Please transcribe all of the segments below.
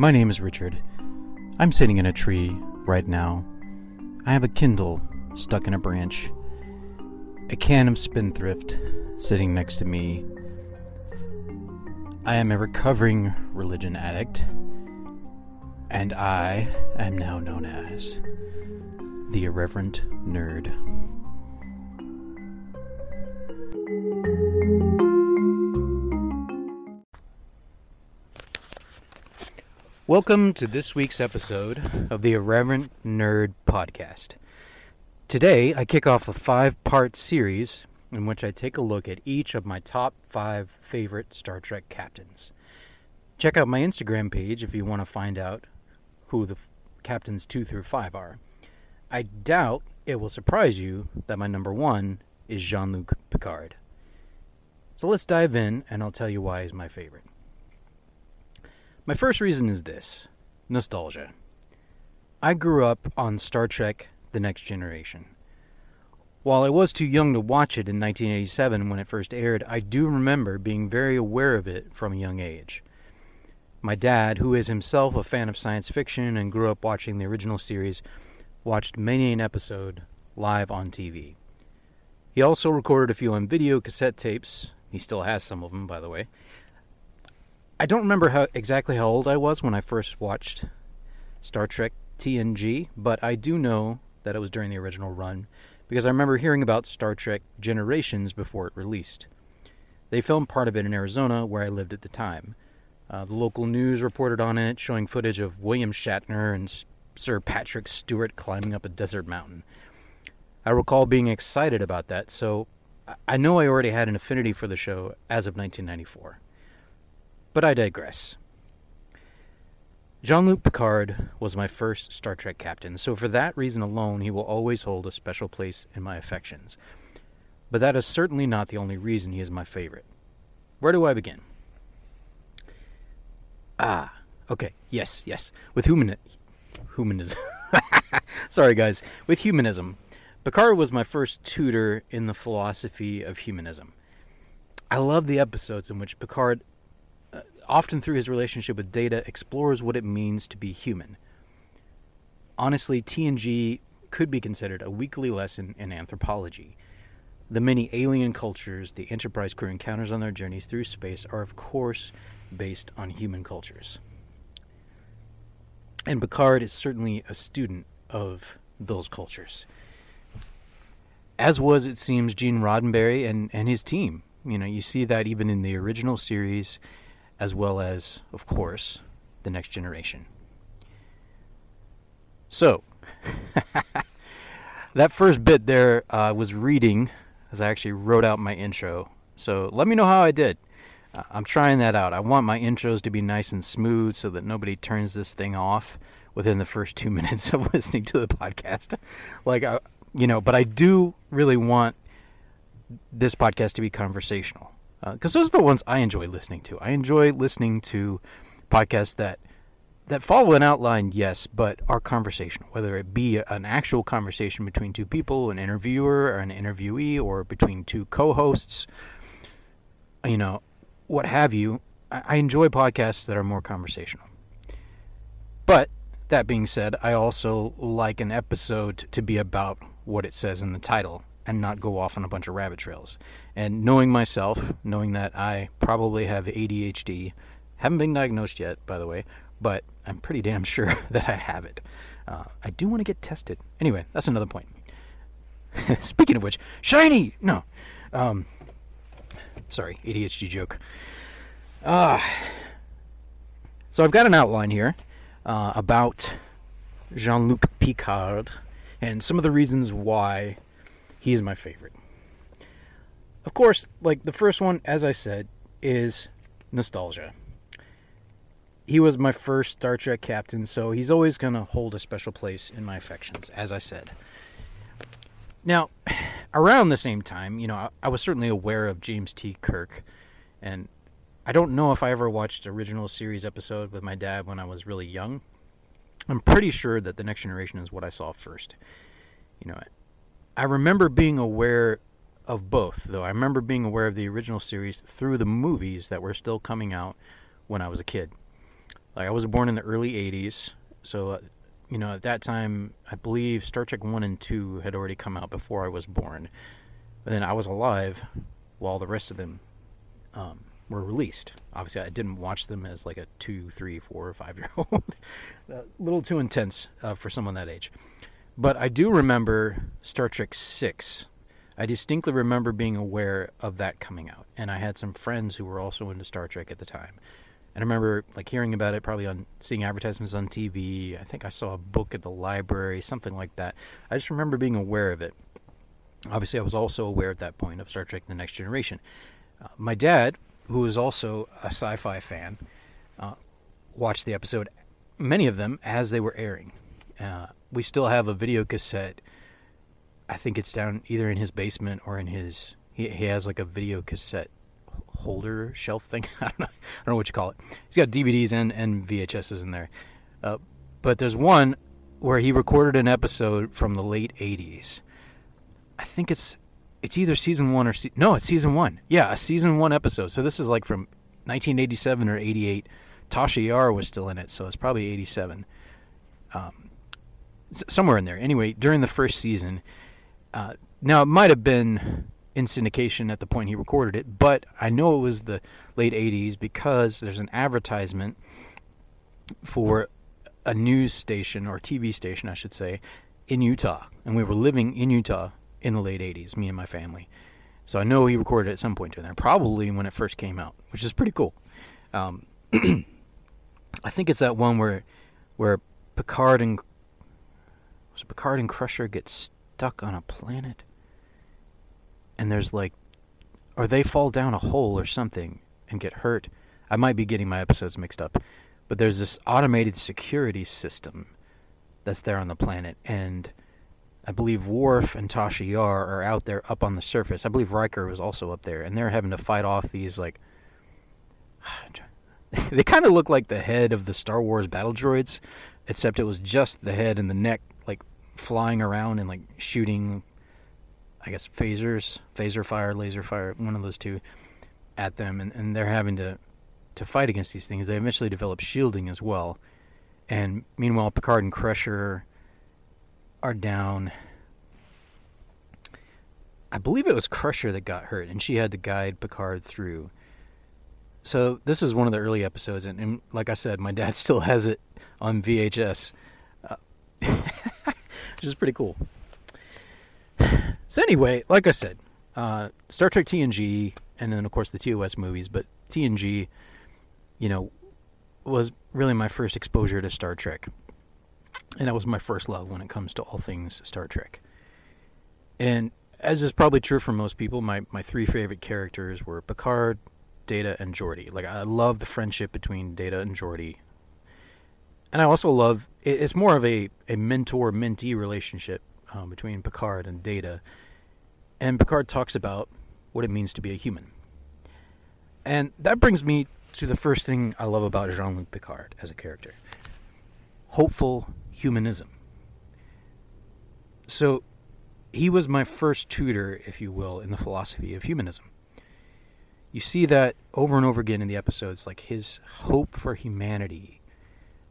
My name is Richard. I'm sitting in a tree right now. I have a Kindle stuck in a branch, a can of Spindrift sitting next to me. I am a recovering religion addict, and I am now known as the Irreverent Nerd. Welcome to this week's episode of the Irreverent Nerd Podcast. Today, I kick off a five part series in which I take a look at each of my top five favorite Star Trek captains. Check out my Instagram page if you want to find out who the f- captains two through five are. I doubt it will surprise you that my number one is Jean Luc Picard. So let's dive in, and I'll tell you why he's my favorite. My first reason is this nostalgia. I grew up on Star Trek The Next Generation. While I was too young to watch it in 1987 when it first aired, I do remember being very aware of it from a young age. My dad, who is himself a fan of science fiction and grew up watching the original series, watched many an episode live on TV. He also recorded a few on video cassette tapes. He still has some of them, by the way I don't remember how exactly how old I was when I first watched Star Trek TNG, but I do know that it was during the original run because I remember hearing about Star Trek Generations before it released. They filmed part of it in Arizona, where I lived at the time. Uh, the local news reported on it, showing footage of William Shatner and Sir Patrick Stewart climbing up a desert mountain. I recall being excited about that, so I know I already had an affinity for the show as of 1994. But I digress. Jean Luc Picard was my first Star Trek captain, so for that reason alone, he will always hold a special place in my affections. But that is certainly not the only reason he is my favorite. Where do I begin? Ah, okay, yes, yes. With human- humanism. Sorry, guys. With humanism. Picard was my first tutor in the philosophy of humanism. I love the episodes in which Picard often through his relationship with Data, explores what it means to be human. Honestly, TNG could be considered a weekly lesson in anthropology. The many alien cultures the Enterprise crew encounters on their journeys through space are, of course, based on human cultures. And Picard is certainly a student of those cultures. As was, it seems, Gene Roddenberry and, and his team. You know, you see that even in the original series as well as, of course, the next generation. So, that first bit there uh, was reading as I actually wrote out my intro. So let me know how I did. Uh, I'm trying that out. I want my intros to be nice and smooth so that nobody turns this thing off within the first two minutes of listening to the podcast. like, I, uh, you know, but I do really want this podcast to be conversational because uh, those are the ones I enjoy listening to. I enjoy listening to podcasts that that follow an outline, yes, but are conversational. Whether it be an actual conversation between two people, an interviewer or an interviewee, or between two co-hosts, you know, what have you. I, I enjoy podcasts that are more conversational. But that being said, I also like an episode to be about what it says in the title and not go off on a bunch of rabbit trails. And knowing myself, knowing that I probably have ADHD, haven't been diagnosed yet, by the way, but I'm pretty damn sure that I have it. Uh, I do want to get tested. Anyway, that's another point. Speaking of which, shiny! No. Um, sorry, ADHD joke. Uh, so I've got an outline here uh, about Jean Luc Picard and some of the reasons why he is my favorite. Of course, like the first one, as I said, is nostalgia. He was my first Star Trek captain, so he's always going to hold a special place in my affections, as I said. Now, around the same time, you know, I, was certainly aware of James T. Kirk, and I don't know if I ever watched original series episode with my dad when I was really young. I'm pretty sure that the Next Generation is what I saw first. You know, I remember being aware of both, though. I remember being aware of the original series through the movies that were still coming out when I was a kid. Like I was born in the early '80s, so uh, you know at that time I believe Star Trek one and two had already come out before I was born. But then I was alive while the rest of them um, were released. Obviously, I didn't watch them as like a two, three, four, or five year old. a little too intense uh, for someone that age. But I do remember Star Trek six. I distinctly remember being aware of that coming out, and I had some friends who were also into Star Trek at the time. And I remember like hearing about it, probably on seeing advertisements on TV. I think I saw a book at the library, something like that. I just remember being aware of it. Obviously, I was also aware at that point of Star Trek: The Next Generation. Uh, my dad, who is also a sci-fi fan, uh, watched the episode, many of them as they were airing. Uh, we still have a video cassette. I think it's down either in his basement or in his. He, he has like a video cassette holder shelf thing. I don't know. I don't know what you call it. He's got DVDs and and VHSs in there. Uh, but there's one where he recorded an episode from the late '80s. I think it's it's either season one or se- no, it's season one. Yeah, a season one episode. So this is like from 1987 or 88. Tasha Yar was still in it, so it's probably 87. Um, somewhere in there. Anyway, during the first season, uh, now it might have been in syndication at the point he recorded it, but I know it was the late 80s because there's an advertisement for a news station or TV station, I should say, in Utah. And we were living in Utah in the late 80s, me and my family. So I know he recorded it at some point during there, probably when it first came out, which is pretty cool. Um, I think it's that one where where Picard and was Picard and Crusher get stuck on a planet, and there's like, or they fall down a hole or something and get hurt. I might be getting my episodes mixed up, but there's this automated security system that's there on the planet, and I believe Worf and Tasha Yar are out there up on the surface. I believe Riker was also up there, and they're having to fight off these like. they kind of look like the head of the Star Wars battle droids, except it was just the head and the neck, flying around and like shooting. I guess phasers, phaser fire, laser fire, one of those two, at them, and, and they're having to to fight against these things. They eventually develop shielding as well, and meanwhile, Picard and Crusher are down. I believe it was Crusher that got hurt, and she had to guide Picard through. So this is one of the early episodes, and, and like I said, my dad still has it on VHS, uh, which is pretty cool. So anyway, like I said, uh, Star Trek TNG, and then of course the TOS movies, but TNG, you know, was really my first exposure to Star Trek and that was my first love when it comes to all things Star Trek. And as is probably true for most people, my, my three favorite characters were Picard, Data, and Geordi. Like I love the friendship between Data and Geordi. And I also love it's more of a, a mentor mentee relationship um, between Picard and Data. And Picard talks about what it means to be a human. And that brings me to the first thing I love about Jean Luc Picard as a character hopeful humanism. So he was my first tutor, if you will, in the philosophy of humanism. You see that over and over again in the episodes, like his hope for humanity.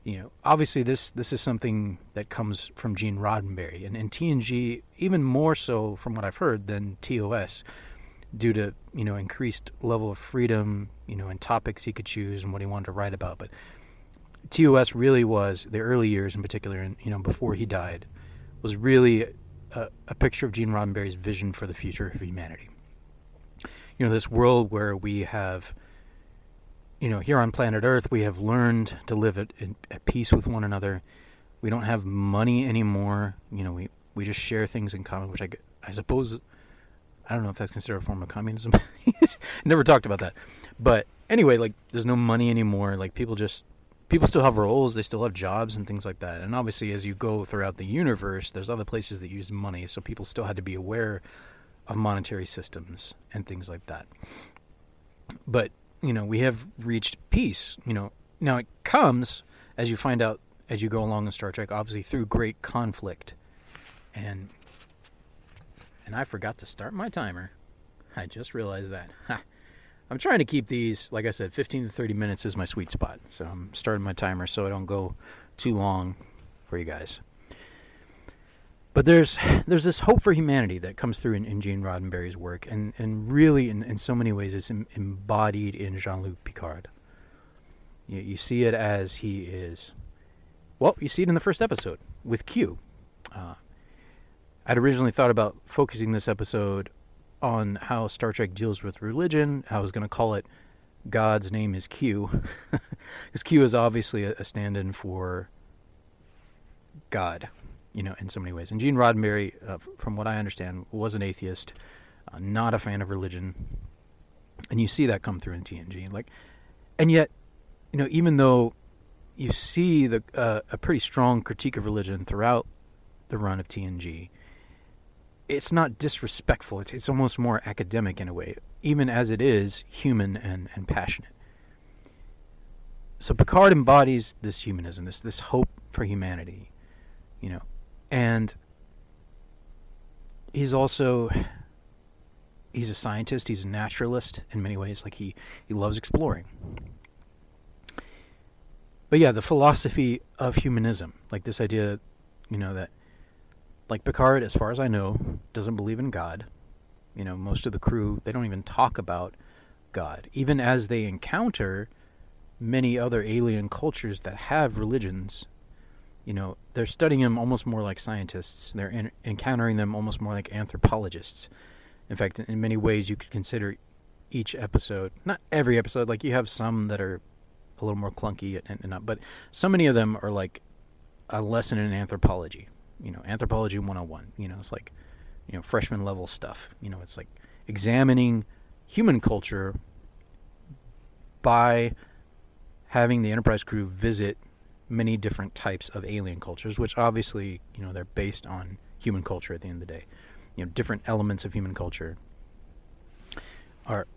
You know, obviously this this is something that comes from Gene Roddenberry and, and TNG even more so from what I've heard than TOS, due to, you know, increased level of freedom, you know, and topics he could choose and what he wanted to write about. But TOS really was the early years, in particular, and you know before he died, was really a, a, picture of Gene Roddenberry's vision for the future of humanity. You know, this world where we have, you know, here on planet Earth, we have learned to live at, at peace with one another. We don't have money anymore. You know, we we just share things in common, which I I suppose. I don't know if that's considered a form of communism. Never talked about that. But anyway, like there's no money anymore. Like people just people still have roles, they still have jobs and things like that. And obviously, as you go throughout the universe, there's other places that use money, so people still had to be aware of monetary systems and things like that. But you know, we have reached peace. You know, now it comes as you find out as you go along in Star Trek, obviously through great conflict, and and I forgot to start my timer. I just realized that. Ha. I'm trying to keep these, like I said, 15 to 30 minutes is my sweet spot. So I'm starting my timer so I don't go too long for you guys. But there's there's this hope for humanity that comes through in, in Gene Roddenberry's work, and, and really, in, in so many ways, is embodied in Jean Luc Picard. You, you see it as he is. Well, you see it in the first episode with Q. Uh, I'd originally thought about focusing this episode on how Star Trek deals with religion. I was going to call it God's name is Q, because Q is obviously a, a stand-in for God you know, in so many ways. And Gene Roddenberry, uh, from what I understand, was an atheist, uh, not a fan of religion, and you see that come through in TNG. Like, and yet, you know, even though you see the uh, a pretty strong critique of religion throughout the run of TNG, it's not disrespectful. It's, it's almost more academic in a way, even as it is human and, and passionate. So Picard embodies this humanism, this this hope for humanity, you know, and he's also he's a scientist he's a naturalist in many ways like he he loves exploring. But yeah the philosophy of humanism like this idea you know that like picard as far as i know doesn't believe in god. You know most of the crew they don't even talk about god. Even as they encounter many other alien cultures that have religions you know, they're studying them almost more like scientists. They're in, encountering them almost more like anthropologists. In fact, in many ways, you could consider each episode, not every episode, like you have some that are a little more clunky and, and not, but so many of them are like a lesson in anthropology. You know, anthropology 101. You know, it's like, you know, freshman level stuff. You know, it's like examining human culture by having the Enterprise crew visit many different types of alien cultures, which obviously, you know, they're based on human culture at the end of the day. You know, different elements of human culture are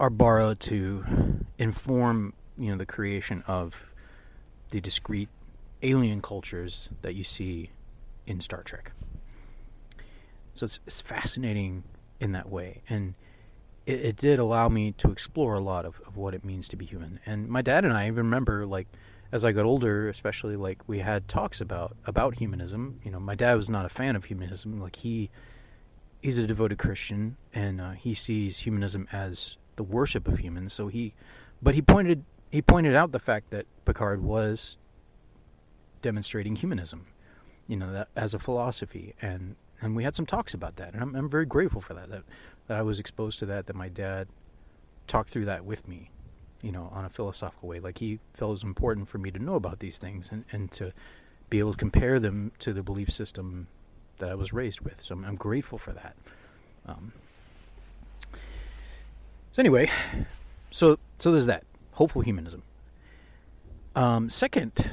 are borrowed to inform, you know, the creation of the discrete alien cultures that you see in Star Trek. So it's, it's fascinating in that way. And it, it did allow me to explore a lot of, of what it means to be human. And my dad and I even remember, like, as I got older, especially like we had talks about about humanism. You know, my dad was not a fan of humanism. Like he he's a devoted Christian, and uh, he sees humanism as the worship of humans. So he, but he pointed he pointed out the fact that Picard was demonstrating humanism, you know, that as a philosophy, and and we had some talks about that, and I'm I'm very grateful for that that that I was exposed to that that my dad talked through that with me you know, on a philosophical way. Like he felt it was important for me to know about these things and, and to be able to compare them to the belief system that I was raised with. So I'm, I'm grateful for that. Um, so anyway, so so there's that hopeful humanism. Um, second,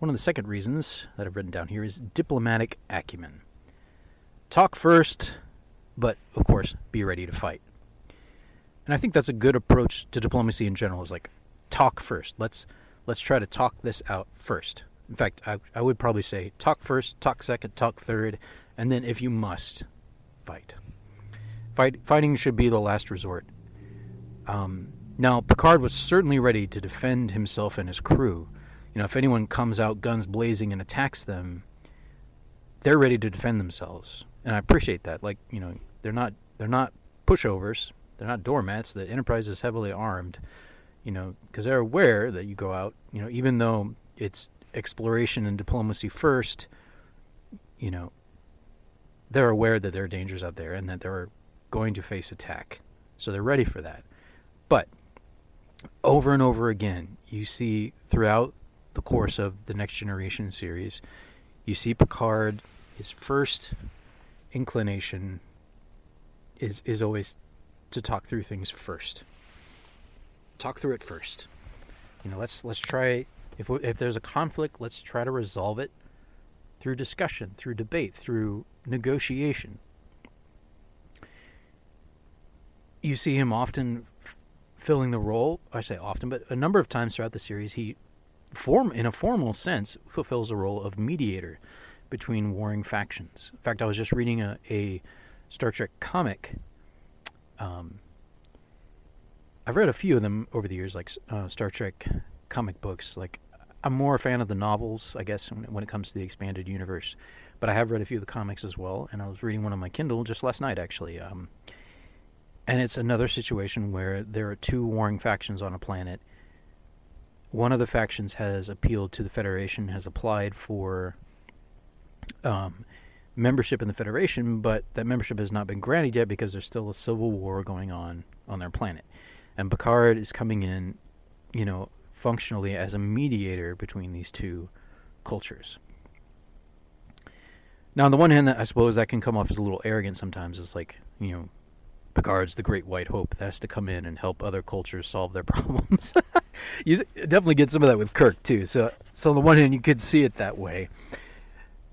one of the second reasons that I've written down here is diplomatic acumen. Talk first, but of course, be ready to fight and I think that's a good approach to diplomacy in general. Is like talk first. Let's let's try to talk this out first. In fact, I, I would probably say talk first, talk second, talk third, and then if you must, fight. Fight fighting should be the last resort. Um, now, Picard was certainly ready to defend himself and his crew. You know, if anyone comes out guns blazing and attacks them, they're ready to defend themselves, and I appreciate that. Like, you know, they're not they're not pushovers they're not doormats. The Enterprise is heavily armed, you know, because they're aware that you go out, you know, even though it's exploration and diplomacy first, you know, they're aware that there are dangers out there and that they're going to face attack. So they're ready for that. But over and over again, you see throughout the course of the Next Generation series, you see Picard, his first inclination is is always to talk through things first. Talk through it first. You know, let's let's try if if there's a conflict, let's try to resolve it through discussion, through debate, through negotiation. You see him often f- filling the role. I say often, but a number of times throughout the series, he form in a formal sense fulfills the role of mediator between warring factions. In fact, I was just reading a, a Star Trek comic um, I've read a few of them over the years, like uh, Star Trek comic books. Like I'm more a fan of the novels, I guess, when it comes to the expanded universe. But I have read a few of the comics as well, and I was reading one on my Kindle just last night, actually. Um, and it's another situation where there are two warring factions on a planet. One of the factions has appealed to the Federation, has applied for um, membership in the Federation, but that membership has not been granted yet because there's still a civil war going on on their planet. And Picard is coming in, you know, functionally as a mediator between these two cultures. Now, on the one hand, I suppose that can come off as a little arrogant sometimes. It's like, you know, Picard's the great white hope that has to come in and help other cultures solve their problems. you definitely get some of that with Kirk too. So, so on the one hand, you could see it that way,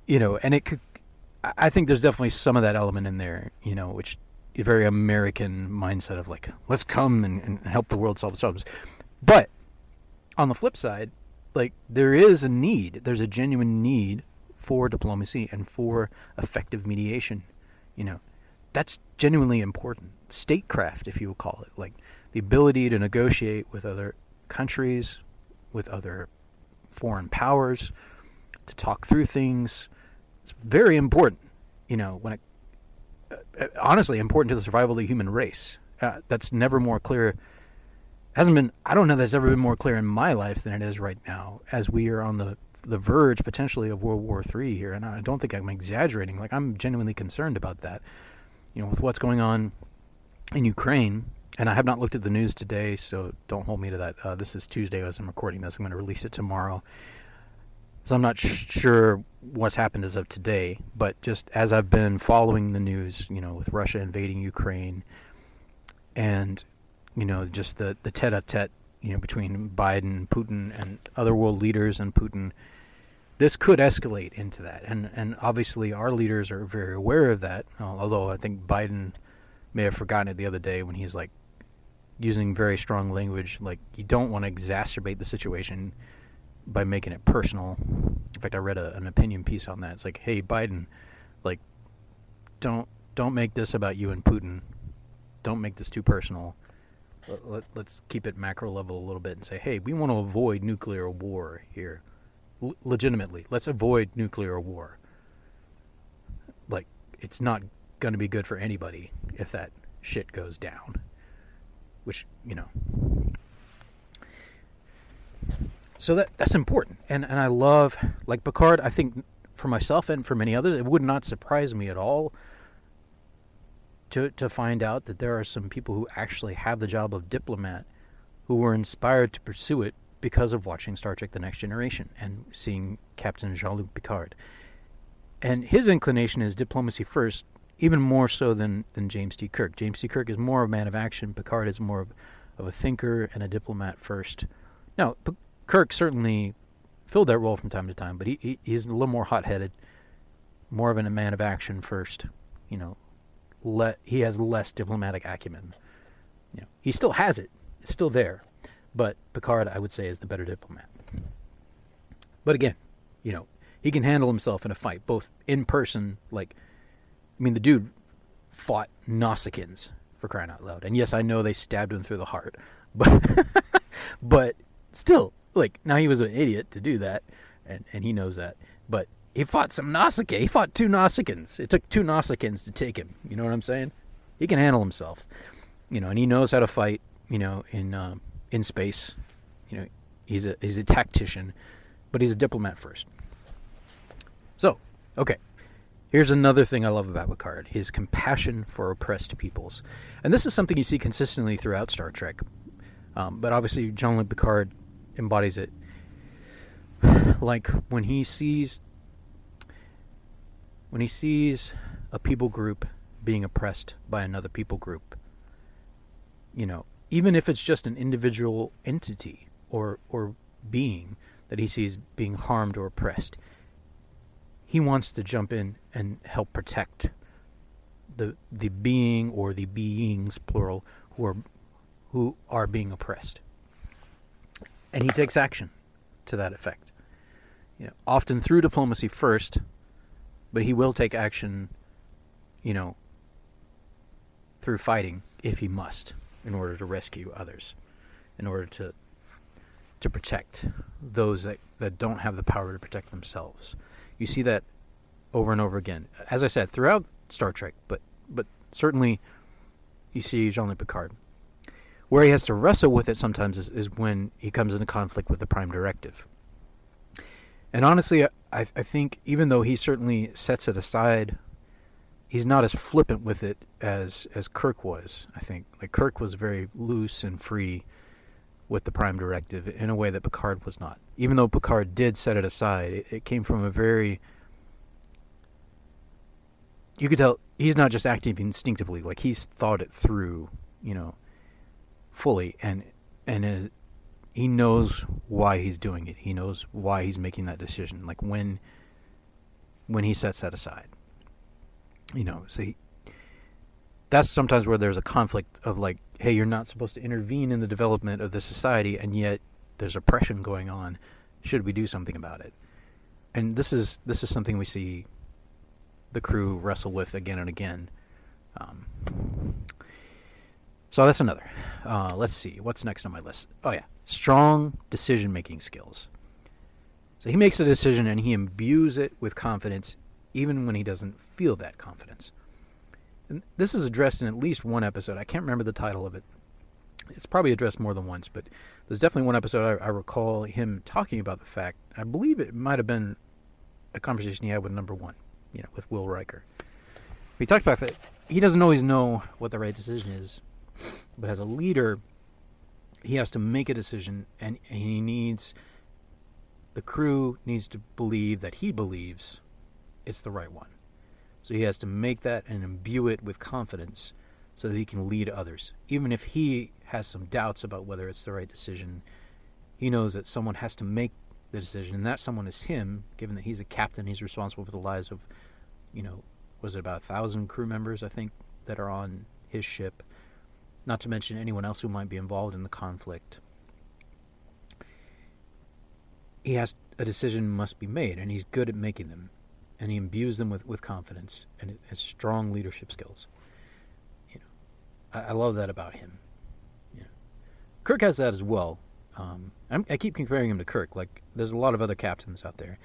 you know, and it could. I think there's definitely some of that element in there, you know, which a very American mindset of like, let's come and, and help the world solve its problems. But on the flip side, like there is a need, there's a genuine need for diplomacy and for effective mediation. You know, that's genuinely important. Statecraft, if you will call it, like the ability to negotiate with other countries, with other foreign powers, to talk through things. It's very important, you know, when it uh, honestly important to the survival of the human race. Uh, that's never more clear. Hasn't been. I don't know that's ever been more clear in my life than it is right now, as we are on the the verge potentially of World War III here. And I don't think I'm exaggerating. Like I'm genuinely concerned about that. You know, with what's going on in Ukraine. And I have not looked at the news today, so don't hold me to that. Uh, this is Tuesday as I'm recording this. I'm going to release it tomorrow. So I'm not sh- sure what's happened as of today, but just as I've been following the news, you know, with Russia invading Ukraine, and you know, just the the tete-a-tete, you know, between Biden, Putin, and other world leaders and Putin, this could escalate into that, and and obviously our leaders are very aware of that. Although I think Biden may have forgotten it the other day when he's like using very strong language, like you don't want to exacerbate the situation by making it personal. In fact, I read a, an opinion piece on that. It's like, hey, Biden, like, don't don't make this about you and Putin. Don't make this too personal. Let, let, us keep it macro level a little bit and say, hey, we want to avoid nuclear war here. L- legitimately, let's avoid nuclear war. Like, it's not going to be good for anybody if that shit goes down. Which, you know, so that that's important, and and I love like Picard. I think for myself and for many others, it would not surprise me at all to to find out that there are some people who actually have the job of diplomat who were inspired to pursue it because of watching Star Trek: The Next Generation and seeing Captain Jean-Luc Picard. And his inclination is diplomacy first, even more so than than James T. Kirk. James T. Kirk is more of a man of action. Picard is more of, of a thinker and a diplomat first. Now, Kirk certainly filled that role from time to time, but he, he he's a little more hot-headed, more of a man of action first. You know, let he has less diplomatic acumen. You know, he still has it; it's still there, but Picard, I would say, is the better diplomat. But again, you know, he can handle himself in a fight, both in person, like, I mean, the dude fought Nausicaans for crying out loud, and yes, I know they stabbed him through the heart, but but still, like now he was an idiot to do that, and and he knows that. But he fought some Nausicaa. He fought two Nausicaans. It took two Nausicaans to take him. You know what I'm saying? He can handle himself. You know, and he knows how to fight. You know, in um, in space. You know, he's a he's a tactician, but he's a diplomat first. So, okay. Here's another thing I love about Picard his compassion for oppressed peoples. And this is something you see consistently throughout Star Trek. Um, but obviously, Jean Luc Picard embodies it. Like when he sees when he sees a people group being oppressed by another people group, you know, even if it's just an individual entity or or being that he sees being harmed or oppressed, he wants to jump in and help protect the the being or the beings plural who are who are being oppressed and he takes action to that effect. You know, often through diplomacy first, but he will take action, you know, through fighting if he must. in order to rescue others, in order to to protect those that, that don't have the power to protect themselves. You see that over and over again. As I said, throughout Star Trek, but but certainly you see Jean Luc Picard. Where he has to wrestle with it sometimes is, is when he comes into conflict with the Prime Directive. And honestly, I, I think even though he certainly sets it aside, he's not as flippant with it as as Kirk was. I think like Kirk was very loose and free with the Prime Directive in a way that Picard was not. Even though Picard did set it aside, it, it came from a very you could tell he's not just acting instinctively; like he's thought it through, you know, fully, and and it, he knows why he's doing it. He knows why he's making that decision. Like when when he sets that aside, you know. So he, that's sometimes where there's a conflict of like, hey, you're not supposed to intervene in the development of the society, and yet there's oppression going on. Should we do something about it? And this is this is something we see the crew wrestle with again and again. Um, so that's another. Uh, let's see what's next on my list. Oh yeah, strong decision making skills. So he makes a decision and he imbues it with confidence, even when he doesn't feel that confidence. And this is addressed in at least one episode. I can't remember the title of it. It's probably addressed more than once, but there's definitely one episode I, I recall him talking about the fact. I believe it might have been a conversation he had with number one, you know, with Will Riker. We talked about that. He doesn't always know what the right decision is, but as a leader, he has to make a decision, and, he needs the crew needs to believe that he believes it's the right one. So he has to make that and imbue it with confidence so that he can lead others. Even if he has some doubts about whether it's the right decision, he knows that someone has to make the decision, and that someone is him, given that he's a captain, he's responsible for the lives of, you know, was it about a thousand crew members, I think, that are on his ship, not to mention anyone else who might be involved in the conflict. He has a decision must be made, and he's good at making them and he imbues them with, with confidence and has strong leadership skills. You know, I, I love that about him. You know, Kirk has that as well. Um, i keep comparing him to Kirk. Like, there's a lot of other captains out there.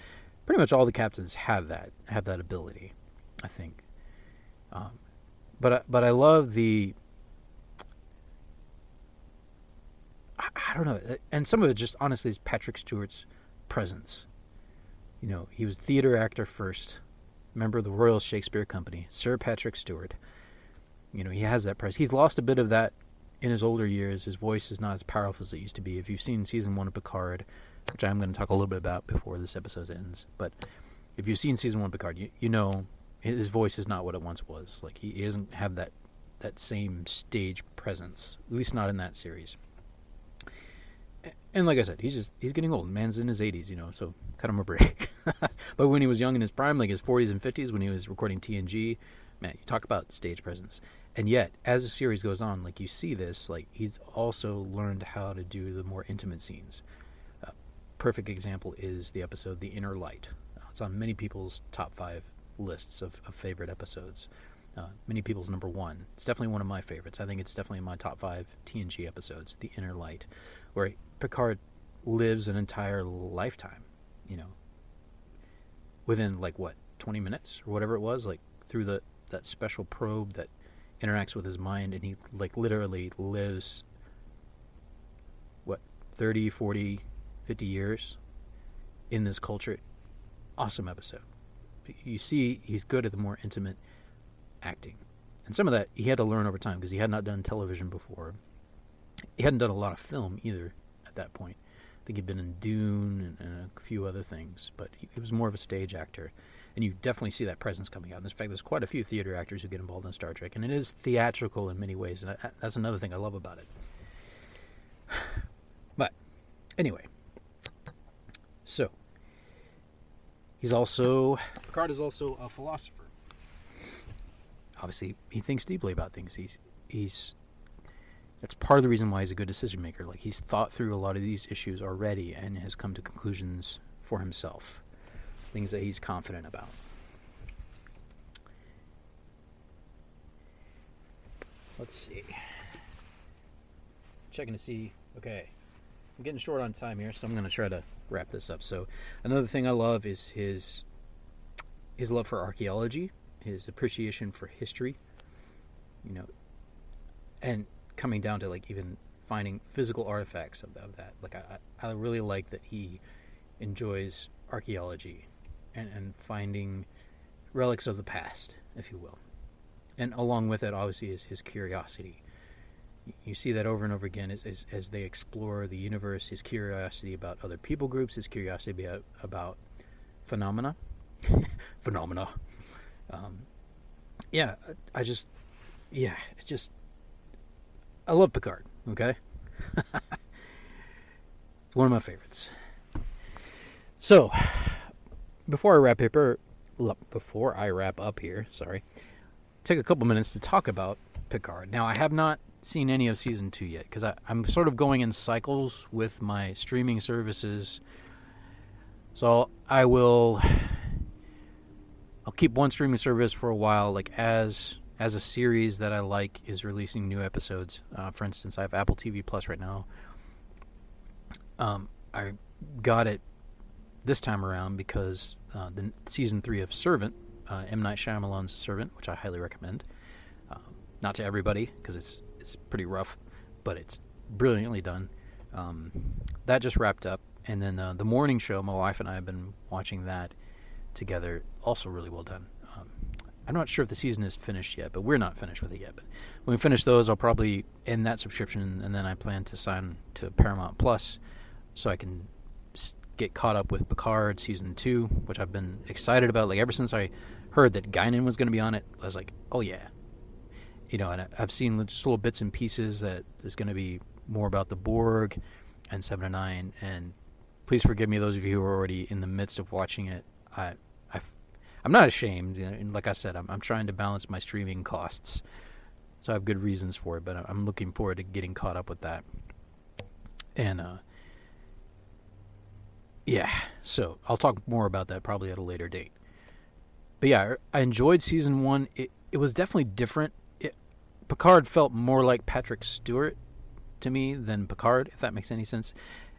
Pretty much all the captains have that have that ability. I think. Um, but but I love the. I, I don't know, uh, and some of it just honestly is Patrick Stewart's presence you know, he was theater actor first, member of the Royal Shakespeare Company, Sir Patrick Stewart. You know, he has that presence. He's lost a bit of that in his older years. His voice is not as powerful as it used to be. If you've seen season one of Picard, which I'm going to talk a little bit about before this episode ends, but if you've seen season one of Picard, you, you know his voice is not what it once was. Like he, he doesn't have that that same stage presence, at least not in that series and like I said, he's just he's getting old. Man's in his 80s, you know, so cut him a break. but when he was young in his prime, like his 40s and 50s, when he was recording TNG, man, you talk about stage presence. And yet, as the series goes on, like you see this, like he's also learned how to do the more intimate scenes. Perfect example is the episode "The Inner Light." It's on many people's top five lists of, of favorite episodes. Uh, many people's number one. It's definitely one of my favorites. I think it's definitely in my top five TNG episodes. The Inner Light, where Picard lives an entire lifetime, you know, within like what, 20 minutes or whatever it was, like through the that special probe that interacts with his mind and he like literally lives what 30, 40, 50 years in this culture. Awesome episode. You see he's good at the more intimate acting. And some of that he had to learn over time because he had not done television before. He hadn't done a lot of film either at that point. I think he'd been in Dune and, and a few other things, but he, he, was more of a stage actor. And you definitely see that presence coming out. In fact, there's quite a few theater actors who get involved in Star Trek, and it is theatrical in many ways, and I, that's another thing I love about it. But anyway, so he's also Picard is also a philosopher. Obviously, he thinks deeply about things. He's he's that's part of the reason why he's a good decision maker. Like he's thought through a lot of these issues already and has come to conclusions for himself, things that he's confident about. Let's see. checking to see. Okay, I'm getting short on time here, so I'm going to try to wrap this up. So, another thing I love is his his love for archaeology, his appreciation for history. You know, and coming down to like even finding physical artifacts of, of that. Like I, I really like that he enjoys archaeology and, and finding relics of the past, if you will. And along with it, obviously, is his curiosity. You see that over and over again as, as, as they explore the universe, his curiosity about other people groups, his curiosity about, about phenomena. phenomena. Um, yeah, I just, yeah, it just, I love Picard, okay? it's one of my favorites. So, before I wrap paper, before I wrap up here, sorry, take a couple minutes to talk about Picard. Now, I have not seen any of season two yet because I'm sort of going in cycles with my streaming services. So I will, I'll keep one streaming service for a while, like as as a series that I like is releasing new episodes. Uh, for instance, I have Apple TV Plus right now. Um, I got it this time around because uh, the season three of Servant, uh, M Night Shyamalan's Servant, which I highly recommend. Uh, not to everybody because it's it's pretty rough, but it's brilliantly done. Um, that just wrapped up, and then uh, the morning show. My wife and I have been watching that together. Also, really well done. Um, I'm not sure if the season is finished yet, but we're not finished with it yet. But when we finish those, I'll probably end that subscription, and then I plan to sign to Paramount Plus so I can get caught up with Picard season two, which I've been excited about. Like ever since I heard that Guinan was going to be on it, I was like, oh yeah, you know. And I've seen just little bits and pieces that there's going to be more about the Borg and Seven of Nine. And please forgive me, those of you who are already in the midst of watching it. I, I I'm not ashamed. And like I said, I'm, I'm trying to balance my streaming costs, so I have good reasons for it. But I'm looking forward to getting caught up with that. And uh, yeah, so I'll talk more about that probably at a later date. But yeah, I enjoyed season one. It it was definitely different. It, Picard felt more like Patrick Stewart to me than Picard, if that makes any sense.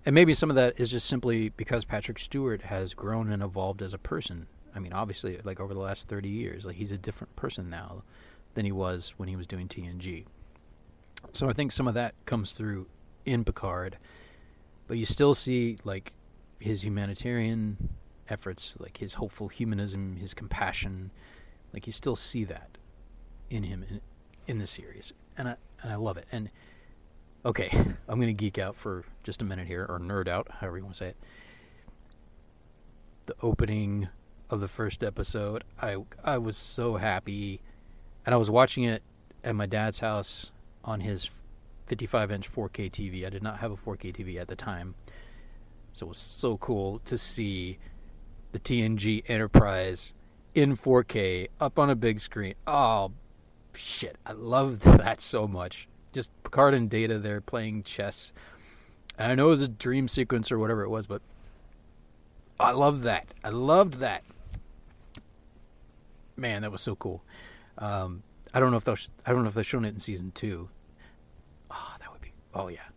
And maybe some of that is just simply because Patrick Stewart has grown and evolved as a person. I mean, obviously, like over the last 30 years, like he's a different person now than he was when he was doing TNG. So I think some of that comes through in Picard, but you still see like his humanitarian efforts, like his hopeful humanism, his compassion, like you still see that in him in, in the series, and I and I love it. And okay, I'm gonna geek out for just a minute here, or nerd out, however you want to say it. The opening of the first episode, I I was so happy, and I was watching it at my dad's house on his 55 inch 4K TV. I did not have a 4K TV at the time so it was so cool to see the TNG Enterprise in 4K up on a big screen. Oh, shit. I loved that so much. Picard and Data there playing chess. And I know it was a dream sequence or whatever it was, but I loved that. I loved that. Man, that was so cool. Um, I don't know if they'll. I don't know if they've shown it in season two. Oh, that would be. Oh yeah,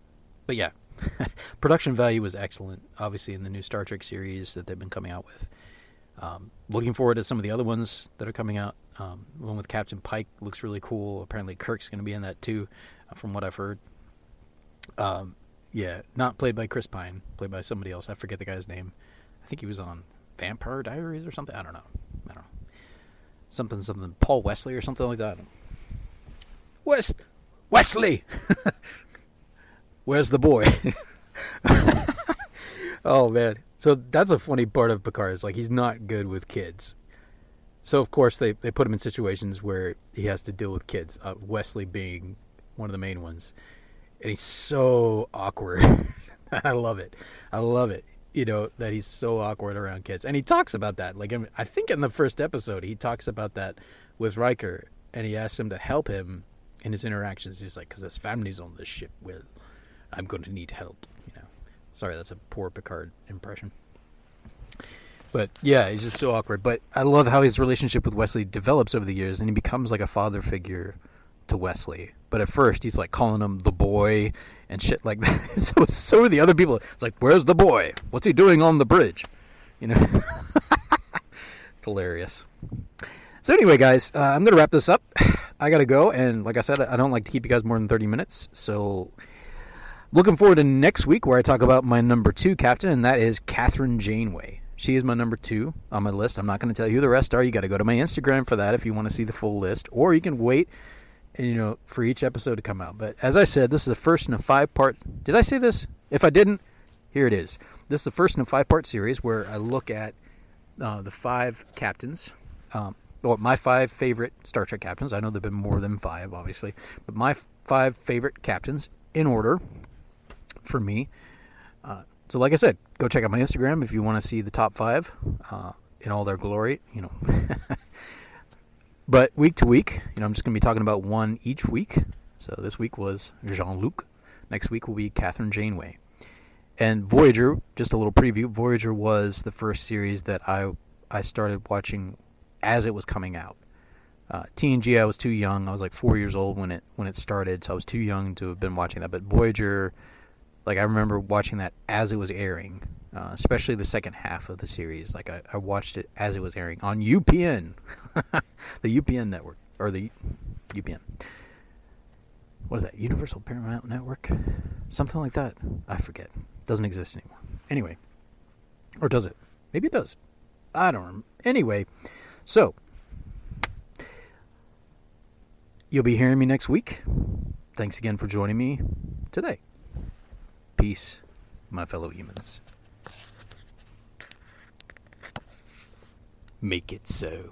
but yeah, production value was excellent, obviously, in the new Star Trek series that they've been coming out with. Um, looking forward to some of the other ones that are coming out. Um, one with Captain Pike looks really cool. Apparently, Kirk's going to be in that too, uh, from what I've heard. Um, yeah, not played by Chris Pine, played by somebody else. I forget the guy's name. I think he was on Vampire Diaries or something. I don't know. I don't know. Something, something. Paul Wesley or something like that. West Wesley. Where's the boy? oh man. So that's a funny part of Picard is like he's not good with kids. So of course they, they put him in situations where he has to deal with kids. Uh, Wesley being one of the main ones, and he's so awkward. I love it. I love it. You know that he's so awkward around kids, and he talks about that. Like I think in the first episode, he talks about that with Riker, and he asks him to help him in his interactions. He's like, "Because his family's on this ship, Will." I'm going to need help. You know, sorry, that's a poor Picard impression. But yeah, he's just so awkward. But I love how his relationship with Wesley develops over the years, and he becomes like a father figure to Wesley. but at first he's like calling him the boy and shit like that. so so are the other people. It's like, where's the boy? What's he doing on the bridge? You know, it's hilarious. So anyway, guys, uh, I'm gonna wrap this up. I gotta go, and like I said, I don't like to keep you guys more than 30 minutes. So looking forward to next week where I talk about my number two captain, and that is Kathryn Janeway. She is my number two on my list. I'm not going to tell you who the rest are. You got to go to my Instagram for that if you want to see the full list, or you can wait, you know, for each episode to come out. But as I said, this is the first in a five-part. Did I say this? If I didn't, here it is. This is the first in a five-part series where I look at uh, the five captains. Um, well, my five favorite Star Trek captains. I know there've been more than five, obviously, but my five favorite captains in order for me. So, like I said, go check out my Instagram if you want to see the top five uh, in all their glory. You know, but week to week, you know, I'm just going to be talking about one each week. So this week was Jean Luc. Next week will be Kathryn Janeway. And Voyager, just a little preview. Voyager was the first series that I I started watching as it was coming out. Uh, TNG, I was too young. I was like four years old when it when it started, so I was too young to have been watching that. But Voyager, like I remember watching that as it was airing, uh, especially the second half of the series. Like I, I watched it as it was airing on UPN, the UPN network or the UPN. What is that? Universal Paramount Network, something like that. I forget. Doesn't exist anymore. Anyway, or does it? Maybe it does. I don't remember. Anyway, so you'll be hearing me next week. Thanks again for joining me today. Peace, my fellow humans. Make it so.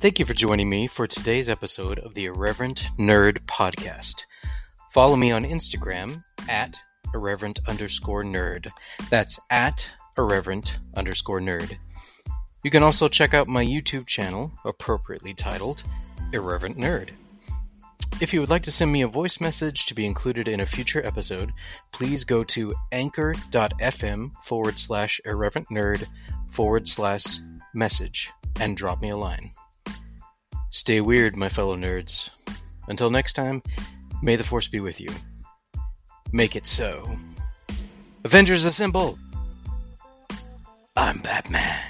Thank you for joining me for today's episode of the Irreverent Nerd Podcast. Follow me on Instagram at irreverent underscore nerd. That's at irreverent underscore nerd. You can also check out my YouTube channel, appropriately titled Irreverent Nerd. If you would like to send me a voice message to be included in a future episode, please go to anchor.fm forward slash irreverent nerd forward slash message and drop me a line. Stay weird, my fellow nerds. Until next time, may the Force be with you. Make it so. Avengers assemble! I'm Batman.